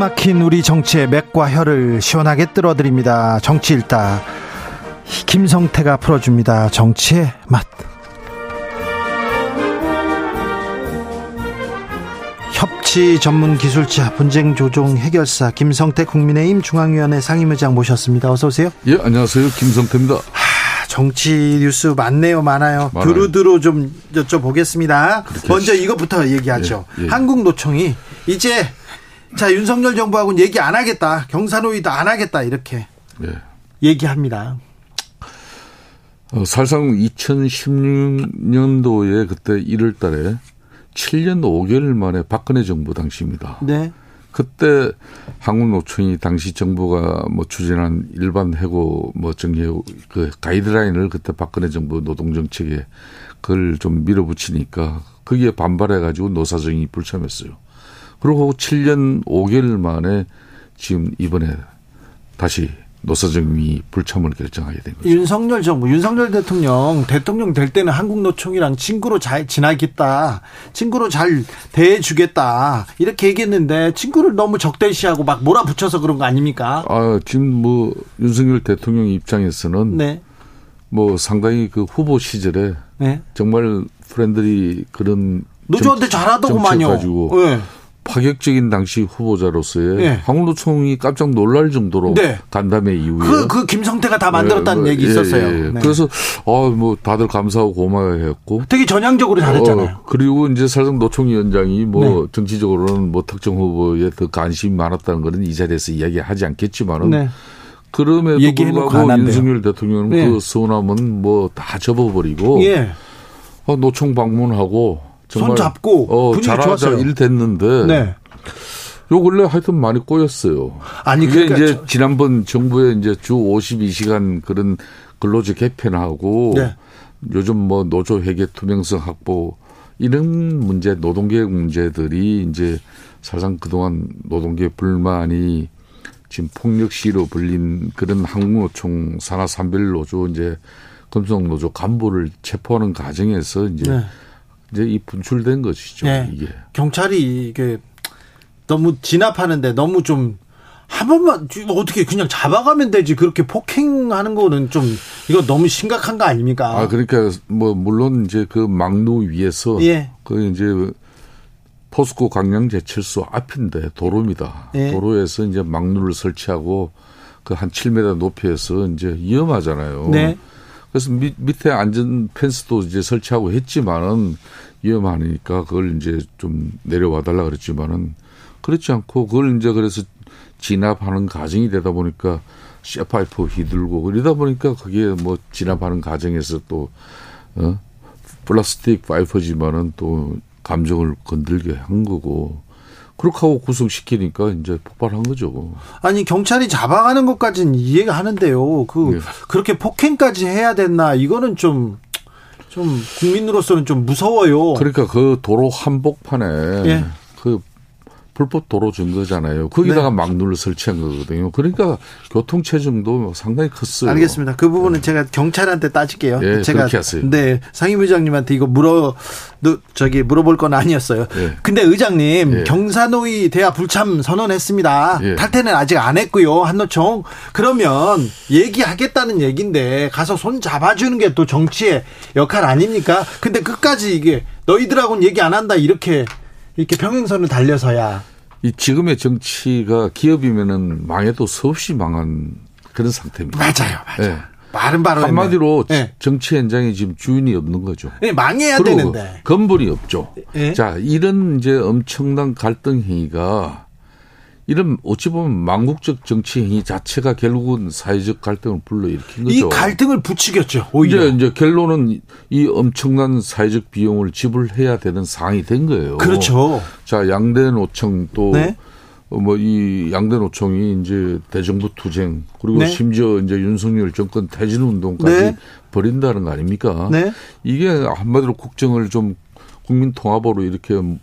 막힌 우리 정치의 맥과 혀를 시원하게 뚫어드립니다. 정치 일다 김성태가 풀어줍니다. 정치의 맛. 협치 전문 기술자 분쟁 조정 해결사 김성태 국민의힘 중앙위원회 상임의장 모셨습니다. 어서 오세요. 예, 안녕하세요. 김성태입니다. 하, 정치 뉴스 많네요, 많아요. 많아요. 두루두루 좀 여쭤보겠습니다. 먼저 이것부터 얘기하죠. 예, 예. 한국노총이 이제 자 윤석열 정부하고는 얘기 안 하겠다. 경사노위도 안 하겠다. 이렇게 예. 얘기합니다. 어, 사실상 2016년도에 그때 1월 달에 7년 5개월 만에 박근혜 정부 당시입니다. 네. 그때 한국노총이 당시 정부가 뭐 추진한 일반 해고 뭐 정리 그 가이드라인을 그때 박근혜 정부 노동정책에 그걸 좀 밀어붙이니까 거기에 반발해가지고 노사정이 불참했어요. 그리고 7년 5개월 만에 지금 이번에 다시 노사정이 불참을 결정하게 된 거죠. 윤석열 정부, 윤석열 대통령, 대통령 될 때는 한국노총이랑 친구로 잘 지나겠다. 친구로 잘 대해주겠다. 이렇게 얘기했는데 친구를 너무 적대시하고 막 몰아붙여서 그런 거 아닙니까? 아, 지금 뭐 윤석열 대통령 입장에서는 네. 뭐 상당히 그 후보 시절에 네. 정말 프렌들이 그런 노조한테 잘하더구만요. 가지고 네. 파격적인 당시 후보자로서의 네. 한국노총이 깜짝 놀랄 정도로 네. 간담회 이후에 그, 그 김성태가 다 만들었다는 네, 얘기 있었어요. 예, 예. 네. 그래서 어뭐 다들 감사하고 고마워했고 되게 전향적으로 잘했잖아요. 어, 그리고 이제 사실상 노총위원장이 뭐 네. 정치적으로는 뭐 특정 후보에 더 관심이 많았다는 것은 이 자리에서 이야기하지 않겠지만은 네. 그럼에도 불구하고 윤석열 대통령은 네. 그 서운함은 뭐 다 접어버리고 예. 어, 노총 방문하고 손 잡고 어, 분위기 잘하자 좋았어요. 일 됐는데 네. 요 근래 하여튼 많이 꼬였어요. 아니 그게 그러니까 이제 저... 지난번 정부의 이제 주 52시간 그런 근로제 개편하고 네. 요즘 뭐 노조 회계 투명성 확보 이런 문제 노동계획 문제들이 이제 사실상 그동안 노동계 불만이 지금 폭력 시로 불린 그런 한국노총 산하 산별 노조 이제 금속 노조 간부를 체포하는 과정에서 이제 네. 이제 이 분출된 것이죠. 네. 이게 경찰이 이게 너무 진압하는데 너무 좀 한 번만 어떻게 그냥 잡아가면 되지 그렇게 폭행하는 거는 좀 이거 너무 심각한 거 아닙니까? 아 그러니까 뭐 물론 이제 그 막루 위에서 예. 그 이제 포스코 강양제철소 앞인데 도로입니다. 예. 도로에서 이제 막루를 설치하고 그 한 7m 높이에서 이제 위험하잖아요. 네. 그래서 밑, 밑에 안전 펜스도 이제 설치하고 했지만은 위험하니까 그걸 이제 좀 내려와 달라 그랬지만은 그렇지 않고 그걸 이제 그래서 진압하는 과정이 되다 보니까 쇠파이프 휘둘고 그러다 보니까 그게 뭐 진압하는 과정에서 또 어? 플라스틱 파이퍼지만은 또 감정을 건들게 한 거고 그렇게 하고 구속시키니까 이제 폭발한 거죠. 아니 경찰이 잡아가는 것까지는 이해가 하는데요. 그 네. 그렇게 폭행까지 해야 됐나 이거는 좀. 좀 국민으로서는 좀 무서워요. 그러니까 그 도로 한복판에 예. 그 불법 도로 준 거잖아요. 거기다가 네. 막누를 설치한 거거든요. 그러니까 교통 체증도 상당히 컸어요. 알겠습니다. 그 부분은 네. 제가 경찰한테 따질게요. 네, 제가. 네 상임 의장님한테 이거 물어 저기 물어볼 건 아니었어요. 네. 근데 의장님 네. 경사노위 대화 불참 선언했습니다. 네. 탈퇴는 아직 안 했고요. 한노총 그러면 얘기하겠다는 얘기인데 가서 손 잡아주는 게 또 정치의 역할 아닙니까? 근데 끝까지 이게 너희들하고는 얘기 안 한다 이렇게 이렇게 평행선을 달려서야 이 지금의 정치가 기업이면은 망해도 수없이 망한 그런 상태입니다. 맞아요, 맞아요. 네. 말은 바로 한마디로 네. 정치 현장에 지금 주인이 없는 거죠. 네, 망해야 되는데 근본이 없죠. 네. 자 이런 이제 엄청난 갈등 행위가 이런 어찌 보면 망국적 정치 행위 자체가 결국은 사회적 갈등을 불러일으킨 거죠. 이 갈등을 부추겼죠. 오히려 이제, 이제 결론은 이 엄청난 사회적 비용을 지불해야 되는 상황이 된 거예요. 그렇죠. 자 양대 노총 또 네? 뭐이 양대 노총이 이제 대정부 투쟁 그리고 네. 심지어 이제 윤석열 정권 퇴진 운동까지 네. 벌인다는 거 아닙니까? 네. 이게 한마디로 국정을 좀 국민 통합으로 이렇게 예,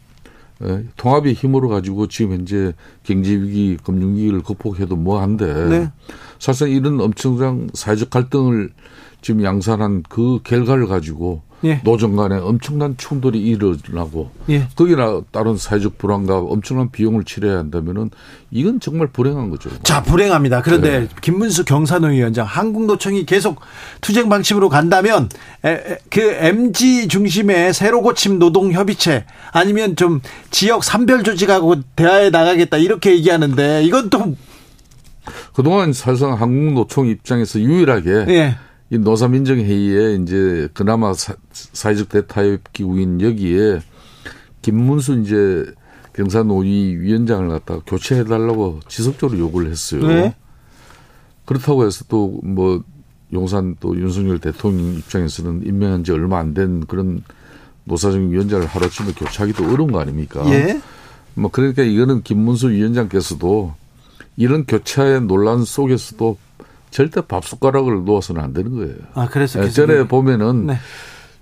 통합의 힘으로 가지고 지금 현재 경제 위기, 금융 위기를 극복해도 뭐한데 네. 사실상 이런 엄청난 사회적 갈등을 지금 양산한 그 결과를 가지고 예. 노정 간에 엄청난 충돌이 일어나고 예. 거기나 다른 사회적 불안과 엄청난 비용을 치러야 한다면은 이건 정말 불행한 거죠. 자, 불행합니다. 그런데 네. 김문수 경산노 위원장 한국노총이 계속 투쟁 방침으로 간다면 에, 에, 그 MG 중심의 새로 고침 노동 협의체 아니면 좀 지역 산별 조직하고 대화에 나가겠다 이렇게 얘기하는데 이건 또 그동안 사실상 한국노총 입장에서 유일하게 예. 이 노사민정회의에 이제 그나마 사, 회적 대타협 기구인 여기에 김문수 이제 경사노위 위원장을 갖다가 교체해달라고 지속적으로 요구를 했어요. 네. 그렇다고 해서 또 뭐 용산 또 윤석열 대통령 입장에서는 임명한 지 얼마 안 된 그런 노사정 위원장을 하루아침에 교체하기도 어려운 거 아닙니까? 예. 뭐 그러니까 이거는 김문수 위원장께서도 이런 교체의 논란 속에서도 절대 밥 숟가락을 놓아서는 안 되는 거예요. 아, 그래서 예 전에 보면은 네.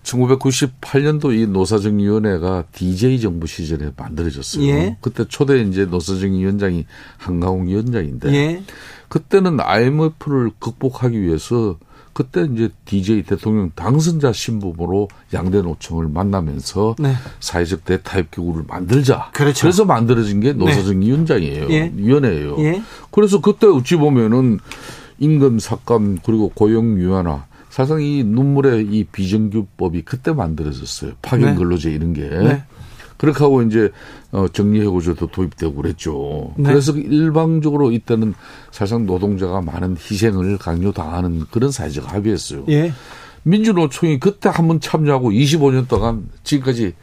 1998년도 이 노사정위원회가 DJ 정부 시절에 만들어졌어요. 예. 그때 초대 이제 노사정위원장이 한강홍 위원장인데 예. 그때는 IMF를 극복하기 위해서 그때 이제 DJ 대통령 당선자 신부으로 양대 노총을 만나면서 네. 사회적 대타협 기구를 만들자. 그렇죠. 그래서 만들어진 게 노사정위원장이에요. 네. 예. 위원회예요. 예. 그래서 그때 어찌 보면은 임금 삭감 그리고 고용 유연화 사실상 이 눈물의 이 비정규법이 그때 만들어졌어요. 파견 네. 근로제 이런 게. 네. 그렇게 하고 이제 어 정리해고제도 도입되고 그랬죠. 네. 그래서 일방적으로 이때는 사실상 노동자가 많은 희생을 강요당하는 그런 사회적 합의였어요. 예. 민주노총이 그때 한번 참여하고 25년 동안 지금까지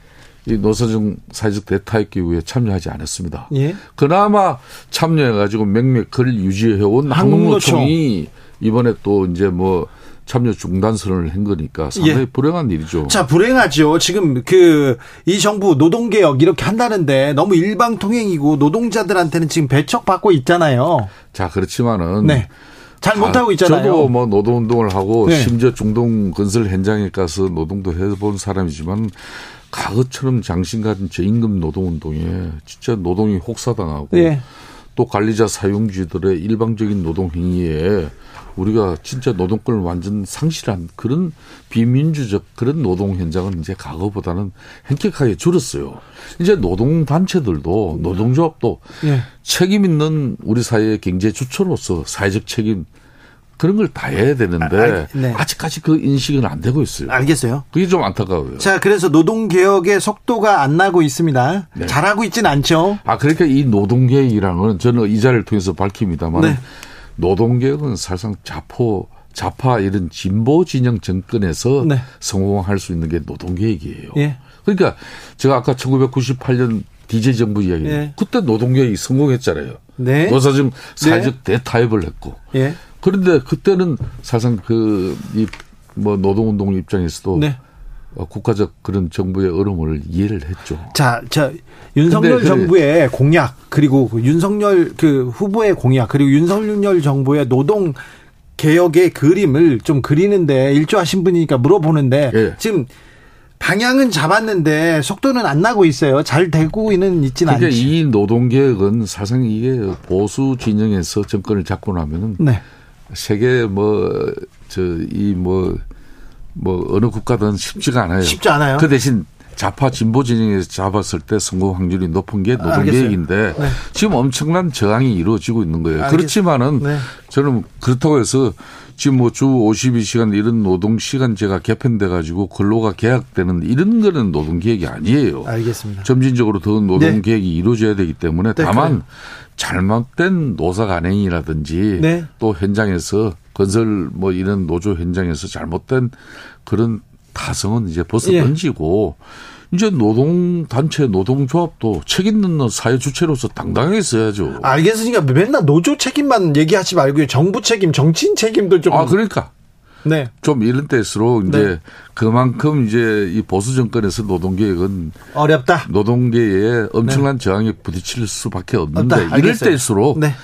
이 노사정 사회적 대타협 기구에 참여하지 않았습니다. 예. 그나마 참여해가지고 맥맥을 유지해온 한국노총이 이번에 또 이제 뭐 참여 중단 선언을 한 거니까 상당히 예. 불행한 일이죠. 자, 불행하죠. 지금 그 이 정부 노동 개혁 이렇게 한다는데 너무 일방 통행이고 노동자들한테는 지금 배척 받고 있잖아요. 자, 그렇지만은 네. 잘 못하고 있잖아요. 저도 뭐 노동운동을 하고 네. 심지어 중동 건설 현장에 가서 노동도 해본 사람이지만 과거처럼 장신 같은 저임금 노동운동에 진짜 노동이 혹사당하고 네. 또 관리자 사용주들의 일방적인 노동 행위에 우리가 진짜 노동권을 완전 상실한 그런 비민주적 그런 노동 현장은 이제 과거보다는 현격하게 줄었어요. 이제 노동 단체들도 노동조합도 네. 책임 있는 우리 사회의 경제 주체로서 사회적 책임 그런 걸 다 해야 되는데 아, 네. 아직까지 그 인식은 안 되고 있어요. 알겠어요. 그게 좀 안타까워요. 자, 그래서 노동 개혁의 속도가 안 나고 있습니다. 네. 잘하고 있지는 않죠. 아, 그러니까 이 노동 개혁이랑은 저는 이 자리를 통해서 밝힙니다만 네. 노동 개혁은 사실상 자포 자파 이런 진보 진영 정권에서 네. 성공할 수 있는 게 노동 개혁이에요. 예. 그러니까 제가 아까 1998년 DJ 정부 이야기 예. 그때 노동 개혁이 성공했잖아요. 네. 노사정 사회적 네. 대타협을 했고. 예. 그런데 그때는 사실상 그 이 뭐 노동운동 입장에서도 네. 어, 국가적 그런 정부의 어려움을 이해를 했죠. 자, 자 윤석열 정부의 공약 그리고 그 윤석열 그 후보의 공약 그리고 윤석열 정부의 노동 개혁의 그림을 좀 그리는데 일조하신 분이니까 물어보는데 예. 지금 방향은 잡았는데 속도는 안 나고 있어요. 잘 되고는 있지는 그러니까 않죠. 이 노동 개혁은 사실 이게 보수 진영에서 정권을 잡고 나면은 네. 세계 뭐 저 이 뭐뭐 뭐 어느 국가든 쉽지가 않아요. 쉽지 않아요. 그 대신 좌파 진보 진영에서 잡았을 때 성공 확률이 높은 게 노동계획인데 네. 지금 엄청난 저항이 이루어지고 있는 거예요. 알겠... 그렇지만은 네. 저는 그렇다고 해서 지금 뭐 주 52시간 이런 노동 시간제가 개편돼 가지고 근로가 계약되는 이런 거는 노동 계획이 아니에요. 알겠습니다. 점진적으로 더 노동 네. 계획이 이루어져야 되기 때문에 네, 다만. 잘못된 노사 간행이라든지 네. 또 현장에서 건설 뭐 이런 노조 현장에서 잘못된 그런 타성은 이제 벗어 예. 던지고 이제 노동 단체, 노동조합도 책임 있는 사회 주체로서 당당하게 써야죠. 알겠으니까 맨날 노조 책임만 얘기하지 말고요. 정부 책임, 정치인 책임도 좀. 아, 그러니까. 네. 좀 이런 때일수록 이제 네. 그만큼 이제 이 보수 정권에서 노동계획은 어렵다. 노동계에 엄청난 네. 저항에 부딪힐 수밖에 없는데 이럴 때일수록 네.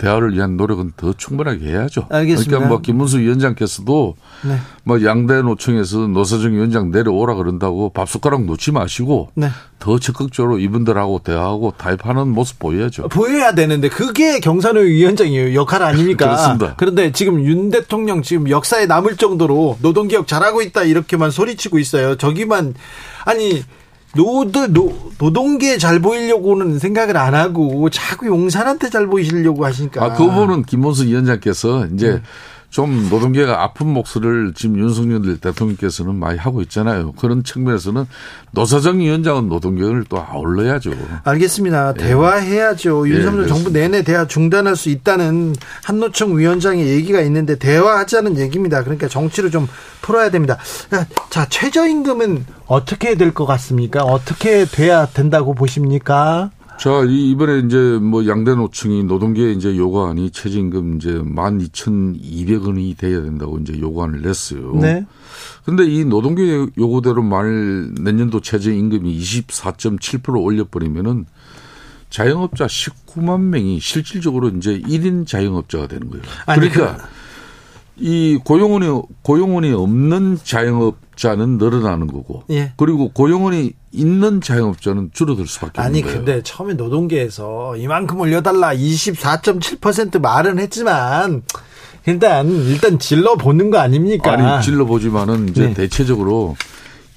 대화를 위한 노력은 더 충분하게 해야죠. 알겠습니다. 그러니까 뭐 김문수 위원장께서도 네. 뭐 양대 노총에서 노사정 위원장 내려오라 그런다고 밥 숟가락 놓지 마시고 네. 더 적극적으로 이분들하고 대화하고 타협하는 모습 보여야죠. 보여야 되는데 그게 경사노위 위원장의 역할 아닙니까? 그렇습니다. 그런데 지금 윤 대통령 지금 역사에 남을 정도로 노동개혁 잘하고 있다 이렇게만 소리치고 있어요. 저기만 아니 노드, 노, 노동계 잘 보이려고는 생각을 안 하고 자꾸 용산한테 잘 보이시려고 하시니까. 아, 그 부분은 김문수 위원장께서 이제 네. 좀 노동계가 아픈 목소리를 지금 윤석열 대통령께서는 많이 하고 있잖아요. 그런 측면에서는 노사정 위원장은 노동계를 또 아울러야죠. 알겠습니다. 예. 대화해야죠. 예, 윤석열 예, 정부 내내 대화 중단할 수 있다는 한노총 위원장의 얘기가 있는데 대화하자는 얘기입니다. 그러니까 정치를 좀 풀어야 됩니다. 자, 최저임금은 어떻게 될 것 같습니까? 어떻게 돼야 된다고 보십니까? 자, 이번에 이제 뭐 양대 노총이 노동계 이제 요구안이 최저임금 이제 12,200원이 돼야 된다고 이제 요구안을 냈어요. 네. 근데 이 노동계 요구대로 말 내년도 최저임금이 24.7% 올려버리면은 자영업자 19만 명이 실질적으로 이제 1인 자영업자가 되는 거예요. 아니, 그러니까 그... 이 고용원이 고용원이 없는 자영업자는 늘어나는 거고, 예. 그리고 고용원이 있는 자영업자는 줄어들 수밖에 아니, 없는 거예요. 근데 처음에 노동계에서 이만큼 올려달라 24.7% 말은 했지만 일단 일단 질러 보는 거 아닙니까? 아니 질러 보지만은 이제 네. 대체적으로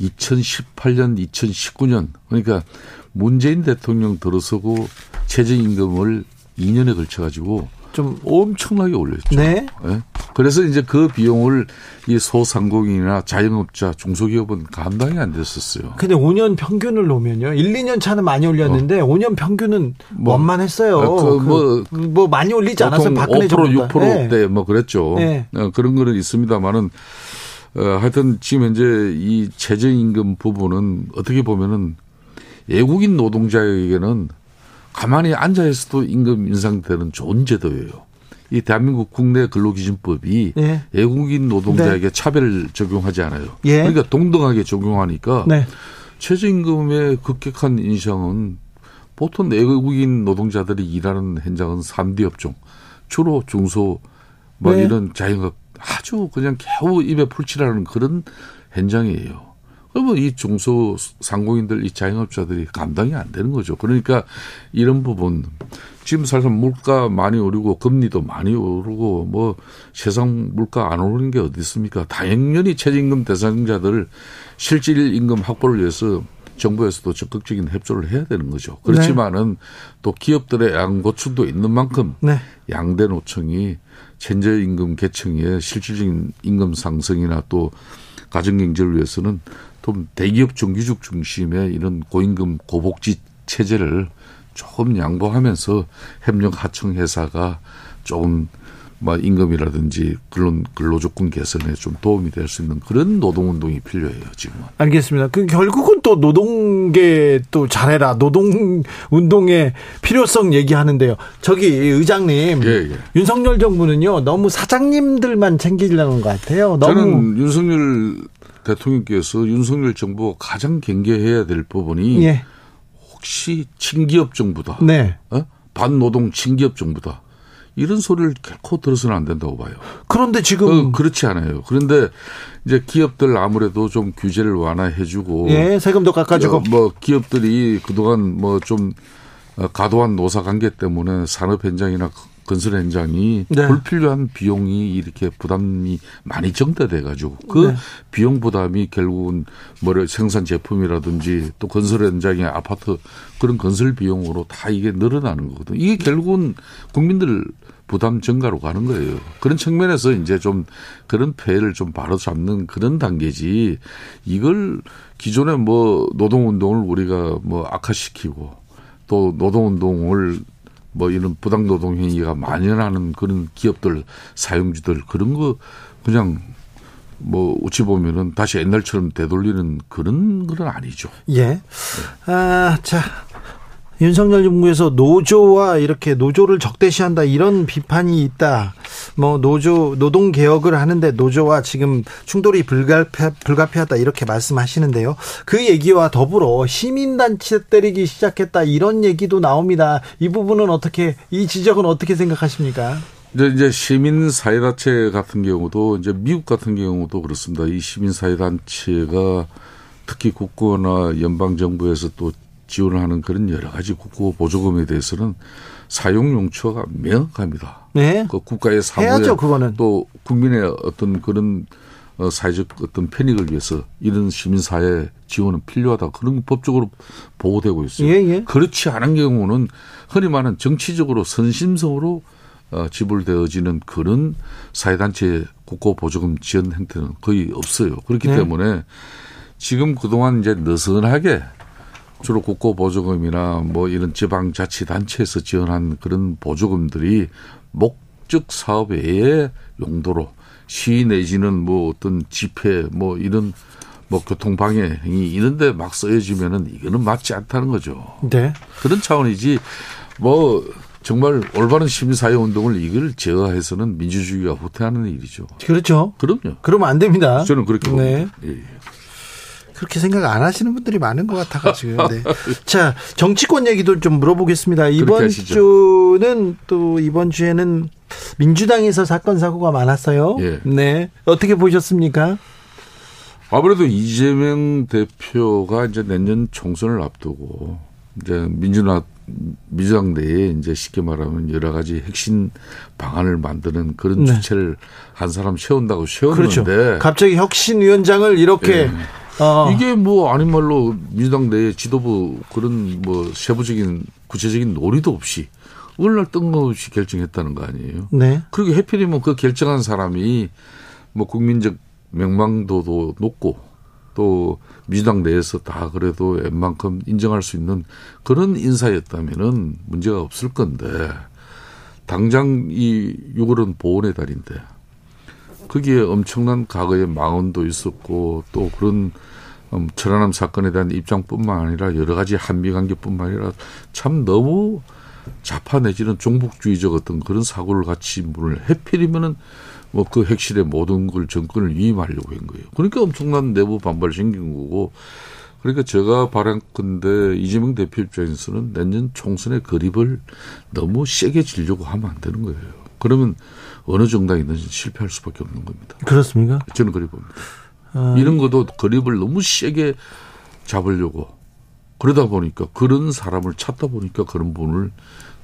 2018년, 2019년 그러니까 문재인 대통령 들어서고 최저임금을 2년에 걸쳐 가지고 좀 엄청나게 올렸죠. 네. 네. 그래서 이제 그 비용을 이 소상공인이나 자영업자, 중소기업은 감당이 안 됐었어요. 근데 5년 평균을 놓으면요. 1, 2년 차는 많이 올렸는데 어. 5년 평균은 뭐, 원만했어요. 아, 그, 뭐, 그, 뭐 많이 올리지 않았어요. 박근혜 5% 6%대 네. 뭐 그랬죠. 네. 어, 그런 거는 있습니다만은 어, 하여튼 지금 현재 이 최저임금 부분은 어떻게 보면은 외국인 노동자에게는 가만히 앉아 있어도 임금 인상되는 좋은 제도예요. 이 대한민국 국내 근로기준법이 예. 외국인 노동자에게 네. 차별을 적용하지 않아요. 예. 그러니까 동등하게 적용하니까 네. 최저임금의 급격한 인상은 보통 외국인 노동자들이 일하는 현장은 3대 업종, 주로 중소 뭐 네. 이런 자영업 아주 그냥 겨우 입에 풀칠하는 그런 현장이에요. 그러면 이 중소 상공인들, 이 자영업자들이 감당이 안 되는 거죠. 그러니까 이런 부분 지금 사실 물가 많이 오르고 금리도 많이 오르고 뭐 세상 물가 안 오르는 게 어디 있습니까? 당연히 최저임금 대상자들 실질 임금 확보를 위해서 정부에서도 적극적인 협조를 해야 되는 거죠. 그렇지만은 네. 또 기업들의 양고충도 있는 만큼 네. 양대 노총이 최저임금 계층의 실질적인 임금 상승이나 또 가정경제를 위해서는 좀 대기업 정규직 중심의 이런 고임금 고복지 체제를 조금 양보하면서 협력 하청 회사가 조금 뭐 임금이라든지 근로 근로조건 개선에 좀 도움이 될 수 있는 그런 노동 운동이 필요해요 지금은. 알겠습니다. 그 결국은 또 노동계 또 잘해라 노동 운동의 필요성 얘기하는데요. 저기 의장님, 예, 예. 윤석열 정부는요 너무 사장님들만 챙기려는 것 같아요. 너무 저는 윤석열 대통령께서 윤석열 정부가 가장 경계해야 될 부분이 예. 혹시 친기업 정부다. 네. 어? 반노동 친기업 정부다. 이런 소리를 결코 들어서는 안 된다고 봐요. 그런데 지금 어, 그렇지 않아요. 그런데 이제 기업들 아무래도 좀 규제를 완화해주고 예, 세금도 깎아주고 어, 뭐 기업들이 그동안 뭐좀 어, 가도한 노사 관계 때문에 산업 현장이나 건설 현장이 네. 불필요한 비용이 이렇게 부담이 많이 증대돼 가지고 그 네. 비용 부담이 결국은 뭐를 생산 제품이라든지 또 건설 현장의 아파트 그런 건설 비용으로 다 이게 늘어나는 거거든요. 이게 결국은 국민들 부담 증가로 가는 거예요. 그런 측면에서 이제 좀 그런 폐해를 좀 바로잡는 그런 단계지 이걸 기존에 뭐 노동운동을 우리가 뭐 악화시키고 또 노동운동을 뭐 이런 부당노동 행위가 만연하는 그런 기업들 사용주들 그런 거 그냥 뭐 어찌 보면은 다시 옛날처럼 되돌리는 그런 건 아니죠. 예. 네. 아, 자. 윤석열 정부에서 노조와 이렇게 노조를 적대시한다 이런 비판이 있다. 뭐 노조 노동 개혁을 하는데 노조와 지금 충돌이 불가피, 불가피하다 이렇게 말씀하시는데요. 그 얘기와 더불어 시민 단체 때리기 시작했다 이런 얘기도 나옵니다. 이 부분은 어떻게 이 지적은 어떻게 생각하십니까? 이제 이제 시민 사회단체 같은 경우도 이제 미국 같은 경우도 그렇습니다. 이 시민 사회단체가 특히 국고나 연방 정부에서 또 지원을 하는 그런 여러 가지 국고 보조금에 대해서는 사용 용처가 명확합니다. 네. 그 국가의 사무에 또 국민의 어떤 그런 어, 사회적 어떤 편익을 위해서 이런 시민사회 지원은 필요하다. 그런 법적으로 보호되고 있어요. 예, 예. 그렇지 않은 경우는 흔히 말하는 정치적으로 선심성으로 어, 지불되어지는 그런 사회단체 국고 보조금 지원 행태는 거의 없어요. 그렇기 네. 때문에 지금 그동안 이제 느슨하게 주로 국고 보조금이나 뭐 이런 지방자치단체에서 지원한 그런 보조금들이 목적 사업 외의 용도로 시 내지는 뭐 어떤 집회 뭐 이런 뭐 교통 방해행위 이런 데 막 쓰여지면은 이거는 맞지 않다는 거죠. 네. 그런 차원이지 뭐 정말 올바른 시민사회 운동을 이걸 제어해서는 민주주의가 후퇴하는 일이죠. 그렇죠. 그럼요. 그러면 안 됩니다. 저는 그렇게 봅니다. 네. 예. 그렇게 생각 안 하시는 분들이 많은 것 같아가지고. 네. 자, 정치권 얘기도 좀 물어보겠습니다. 이번 주는 또 이번 주에는 민주당에서 사건 사고가 많았어요. 예. 네. 어떻게 보셨습니까? 아무래도 이재명 대표가 이제 내년 총선을 앞두고 이제 민주당 민주당 내에 이제 쉽게 말하면 여러 가지 핵심 방안을 만드는 그런 네. 주체를 한 사람 세운다고 세웠는데 그렇죠. 갑자기 혁신위원장을 이렇게 네. 어. 이게 뭐 아닌 말로 민주당 내 지도부 그런 뭐 세부적인 구체적인 논의도 없이 어느 날 뜬금없이 결정했다는 거 아니에요. 네. 그리고 해필이면 그 결정한 사람이 뭐 국민적 명망도도 높고 또 민주당 내에서 다 그래도 웬만큼 인정할 수 있는 그런 인사였다면은 문제가 없을 건데 당장 이 6월은 보훈의 달인데 거기에 엄청난 과거의 망언도 있었고 또 그런 음, 천안함 사건에 대한 입장뿐만 아니라 여러 가지 한미 관계뿐만 아니라 참 너무 좌파 내지는 종북주의적 어떤 그런 사고를 같이 물을 해필이면은 뭐 그 핵실의 모든 걸 정권을 위임하려고 한 거예요. 그러니까 엄청난 내부 반발이 생긴 거고 그러니까 제가 바람컨대 이재명 대표 입장에서는 내년 총선의 그립을 너무 세게 지려고 하면 안 되는 거예요. 그러면 어느 정당이든 실패할 수밖에 없는 겁니다. 그렇습니까? 저는 그리 봅니다. 아, 이런 것도 그립을 너무 세게 잡으려고 그러다 보니까 그런 사람을 찾다 보니까 그런 분을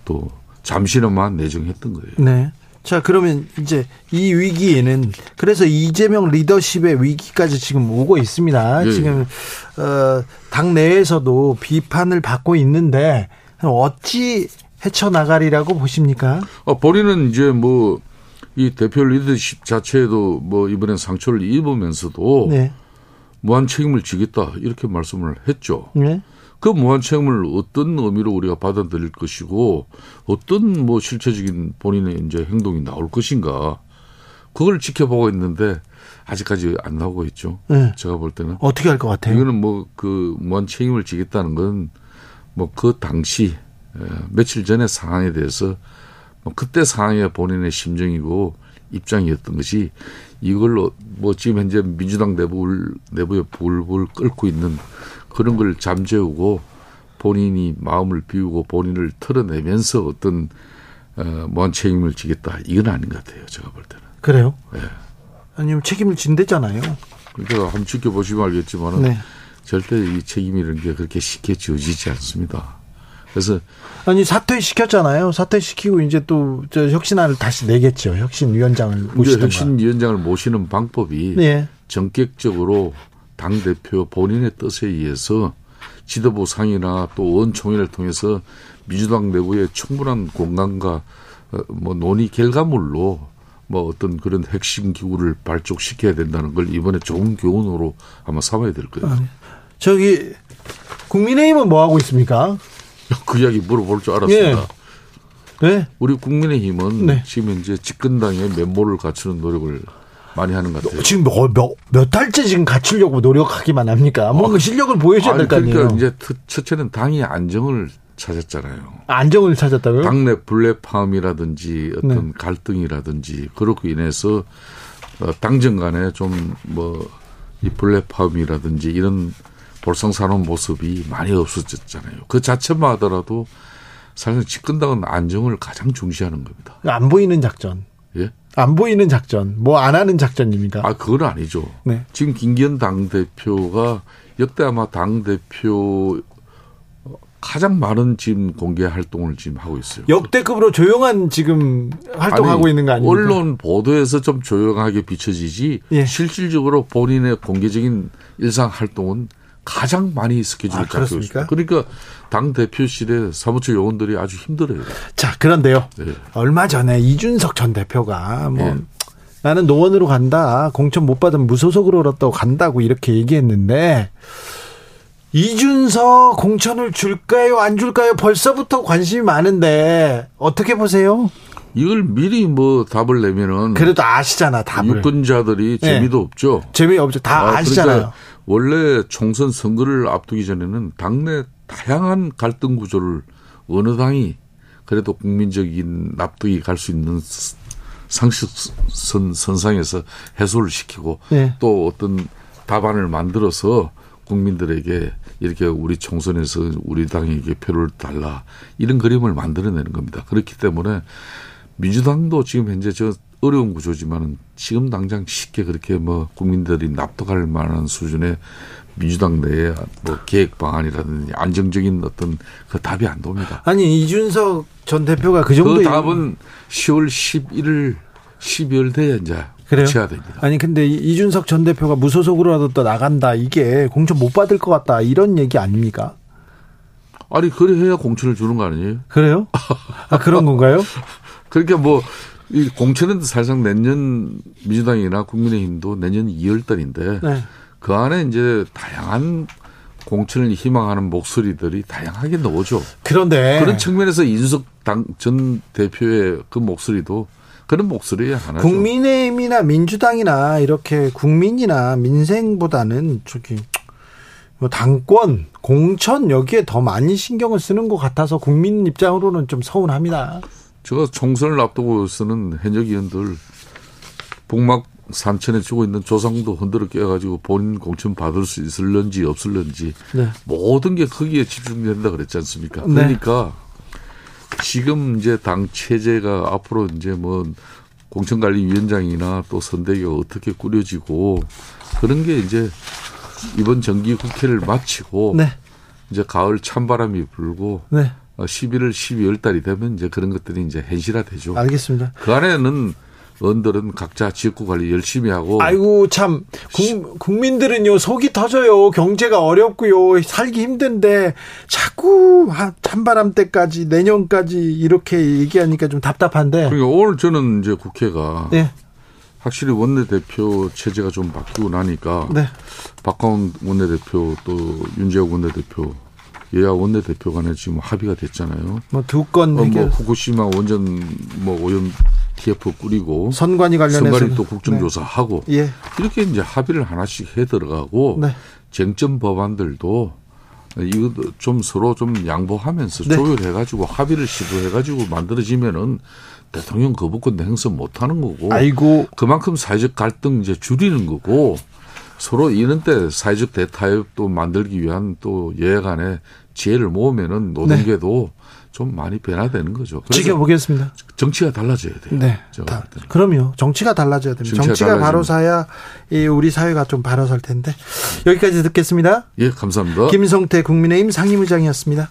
또 잠시나마 내정했던 거예요. 네. 자, 그러면 이제 이 위기에는 그래서 이재명 리더십의 위기까지 지금 오고 있습니다. 예, 지금 어, 당 내에서도 비판을 받고 있는데 어찌 헤쳐 나가리라고 보십니까? 아, 본인은 이제 뭐 이 대표 리더십 자체에도 뭐 이번엔 상처를 입으면서도 네. 무한 책임을 지겠다 이렇게 말씀을 했죠. 네. 그 무한 책임을 어떤 의미로 우리가 받아들일 것이고 어떤 뭐 실체적인 본인의 이제 행동이 나올 것인가 그걸 지켜보고 있는데 아직까지 안 나오고 있죠. 네. 제가 볼 때는 어떻게 할 것 같아요? 이거는 뭐 그 무한 책임을 지겠다는 건 뭐 그 당시 예, 며칠 전의 상황에 대해서 뭐 그때 상황에 본인의 심정이고 입장이었던 것이 이걸로 뭐 지금 현재 민주당 내부 내부에 불불 끓고 있는 그런 걸 잠재우고 본인이 마음을 비우고 본인을 털어내면서 어떤 어, 무한 책임을 지겠다 이건 아닌 것 같아요 제가 볼 때는 그래요? 네. 아니면 책임을 진대잖아요. 그러니까 한번 지켜보시면 알겠지만은 네. 절대 이 책임이라는 게 그렇게 쉽게 지어지지 않습니다. 그래서 아니 사퇴 시켰잖아요. 사퇴 시키고 이제 또 저 혁신안을 다시 내겠죠. 혁신위원장을 모시는 혁신위원장을 모시는 방법이 네. 전격적으로 당 대표 본인의 뜻에 의해서 지도부 상이나 또 원총회를 통해서 민주당 내부에 충분한 공간과 어, 뭐 논의 결과물로 뭐 어떤 그런 핵심 기구를 발족시켜야 된다는 걸 이번에 좋은 교훈으로 아마 삼아야 될 거예요. 아, 저기 국민의힘은 뭐 하고 있습니까? 그 이야기 물어볼 줄 알았습니다. 예. 네. 우리 국민의힘은 네. 지금 이제 집권당의 면모를 갖추는 노력을 많이 하는 것 같아요. 지금 몇, 몇, 몇 달째 지금 갖추려고 노력하기만 합니까? 뭔가 어. 실력을 보여줘야 될 거 아니에요. 그러니까 이제 첫째는 당의 안정을 찾았잖아요. 안정을 찾았다고요? 당내 블랙파움이라든지 어떤 네. 갈등이라든지 그렇고 인해서 어, 당정 간에 좀 뭐이 블랙파움이라든지 이런 볼썽사놓은 모습이 많이 없어졌잖아요. 그 자체만 하더라도 사실 집권당은 안정을 가장 중시하는 겁니다. 안 보이는 작전. 예? 안 보이는 작전, 뭐 안 하는 작전입니다. 아, 그건 아니죠. 네. 지금 김기현 당대표가 역대 아마 당대표 가장 많은 지금 공개 활동을 지금 하고 있어요. 역대급으로 조용한 지금 활동하고 있는 거 아닙니까? 언론 보도에서 좀 조용하게 비춰지지 예. 실질적으로 본인의 공개적인 일상 활동은 가장 많이 스케줄을 아, 잡고 있습니다. 그러니까 당 대표실의 사무처 요원들이 아주 힘들어요. 자, 그런데요. 네. 얼마 전에 이준석 전 대표가 뭐 네. 나는 노원으로 간다. 공천 못 받으면 무소속으로라도 간다고 이렇게 얘기했는데 이준석 공천을 줄까요? 안 줄까요? 벌써부터 관심이 많은데 어떻게 보세요? 이걸 미리 뭐 답을 내면은 그래도 아시잖아 답을 유권자들이 네. 재미도 네. 없죠. 재미 없죠. 다 아, 시잖아요 그러니까 원래 총선 선거를 앞두기 전에는 당내 다양한 갈등 구조를 어느 당이 그래도 국민적인 납득이 갈 수 있는 상식선 선상에서 해소를 시키고 네. 또 어떤 답안을 만들어서 국민들에게 이렇게 우리 총선에서 우리 당에게 표를 달라 이런 그림을 만들어내는 겁니다. 그렇기 때문에 민주당도 지금 현재 저 어려운 구조지만은 지금 당장 쉽게 그렇게 뭐 국민들이 납득할 만한 수준의 민주당 내에 뭐 계획 방안이라든지 안정적인 어떤 그 답이 안 돕니다. 아니 이준석 전 대표가 그 정도 그 답은 10월 11일 12월 돼야 이제 그래요? 해야 됩니다. 아니 근데 이준석 전 대표가 무소속으로라도 또 나간다 이게 공천 못 받을 것 같다 이런 얘기 아닙니까? 아니 그래 해야 공천을 주는 거 아니에요? 그래요? 아 그런 건가요? 그러니까 뭐 이 공천은 사실상 내년 민주당이나 국민의힘도 내년 2월 달인데 네. 그 안에 이제 다양한 공천을 희망하는 목소리들이 다양하게 나오죠. 그런데 그런 측면에서 이준석 당전 대표의 그 목소리도 그런 목소리에 하나죠. 국민의힘이나 민주당이나 이렇게 국민이나 민생보다는 저기 뭐 당권, 공천 여기에 더 많이 신경을 쓰는 것 같아서 국민 입장으로는 좀 서운합니다. 제가 총선을 앞두고 쓰는 현역 의원들 복막 산천에 주고 있는 조상도 흔들어 깨가지고 본인 공천 받을 수 있을런지 없을런지 네. 모든 게 거기에 집중된다 그랬지 않습니까? 네. 그러니까 지금 이제 당 체제가 앞으로 이제 뭐 공천관리위원장이나 또 선대위가 어떻게 꾸려지고 그런 게 이제 이번 정기 국회를 마치고 네. 이제 가을 찬바람이 불고 네. 11월, 12월 달이 되면 이제 그런 것들이 이제 현실화되죠. 알겠습니다. 그 안에는 언들은 각자 지역구 관리 열심히 하고. 아이고 참 국, 민들은요 속이 터져요. 경제가 어렵고요 살기 힘든데 자꾸 찬바람 때까지 내년까지 이렇게 얘기하니까 좀 답답한데. 그러니까 오늘 저는 이제 국회가 네. 확실히 원내대표 체제가 좀 바뀌고 나니까 네. 박광원 원내대표 또 윤재욱 원내대표 여야 원내 대표 간에 지금 합의가 됐잖아요. 뭐 두건 어, 뭐 후쿠시마 원전 뭐 오염 TF 꾸리고 선관위 관련해서 선관위 또 국정조사하고 네. 예. 이렇게 이제 합의를 하나씩 해 들어가고 네. 쟁점 법안들도 이거 좀 서로 좀 양보하면서 네. 조율해가지고 합의를 시도해가지고 만들어지면은 대통령 거부권 행사 못하는 거고. 아이고. 그만큼 사회적 갈등 이제 줄이는 거고 서로 이런 때 사회적 대타협도 만들기 위한 또 간의 지혜를 모으면은 노동계도 네. 좀 많이 변화되는 거죠. 지켜보겠습니다. 정치가 달라져야 돼요. 네. 다, 그럼요. 정치가 달라져야 됩니다. 정치가, 정치가 바로 서야 우리 사회가 좀 바로 설 텐데. 여기까지 듣겠습니다. 예, 감사합니다. 김성태 국민의힘 상임의장이었습니다.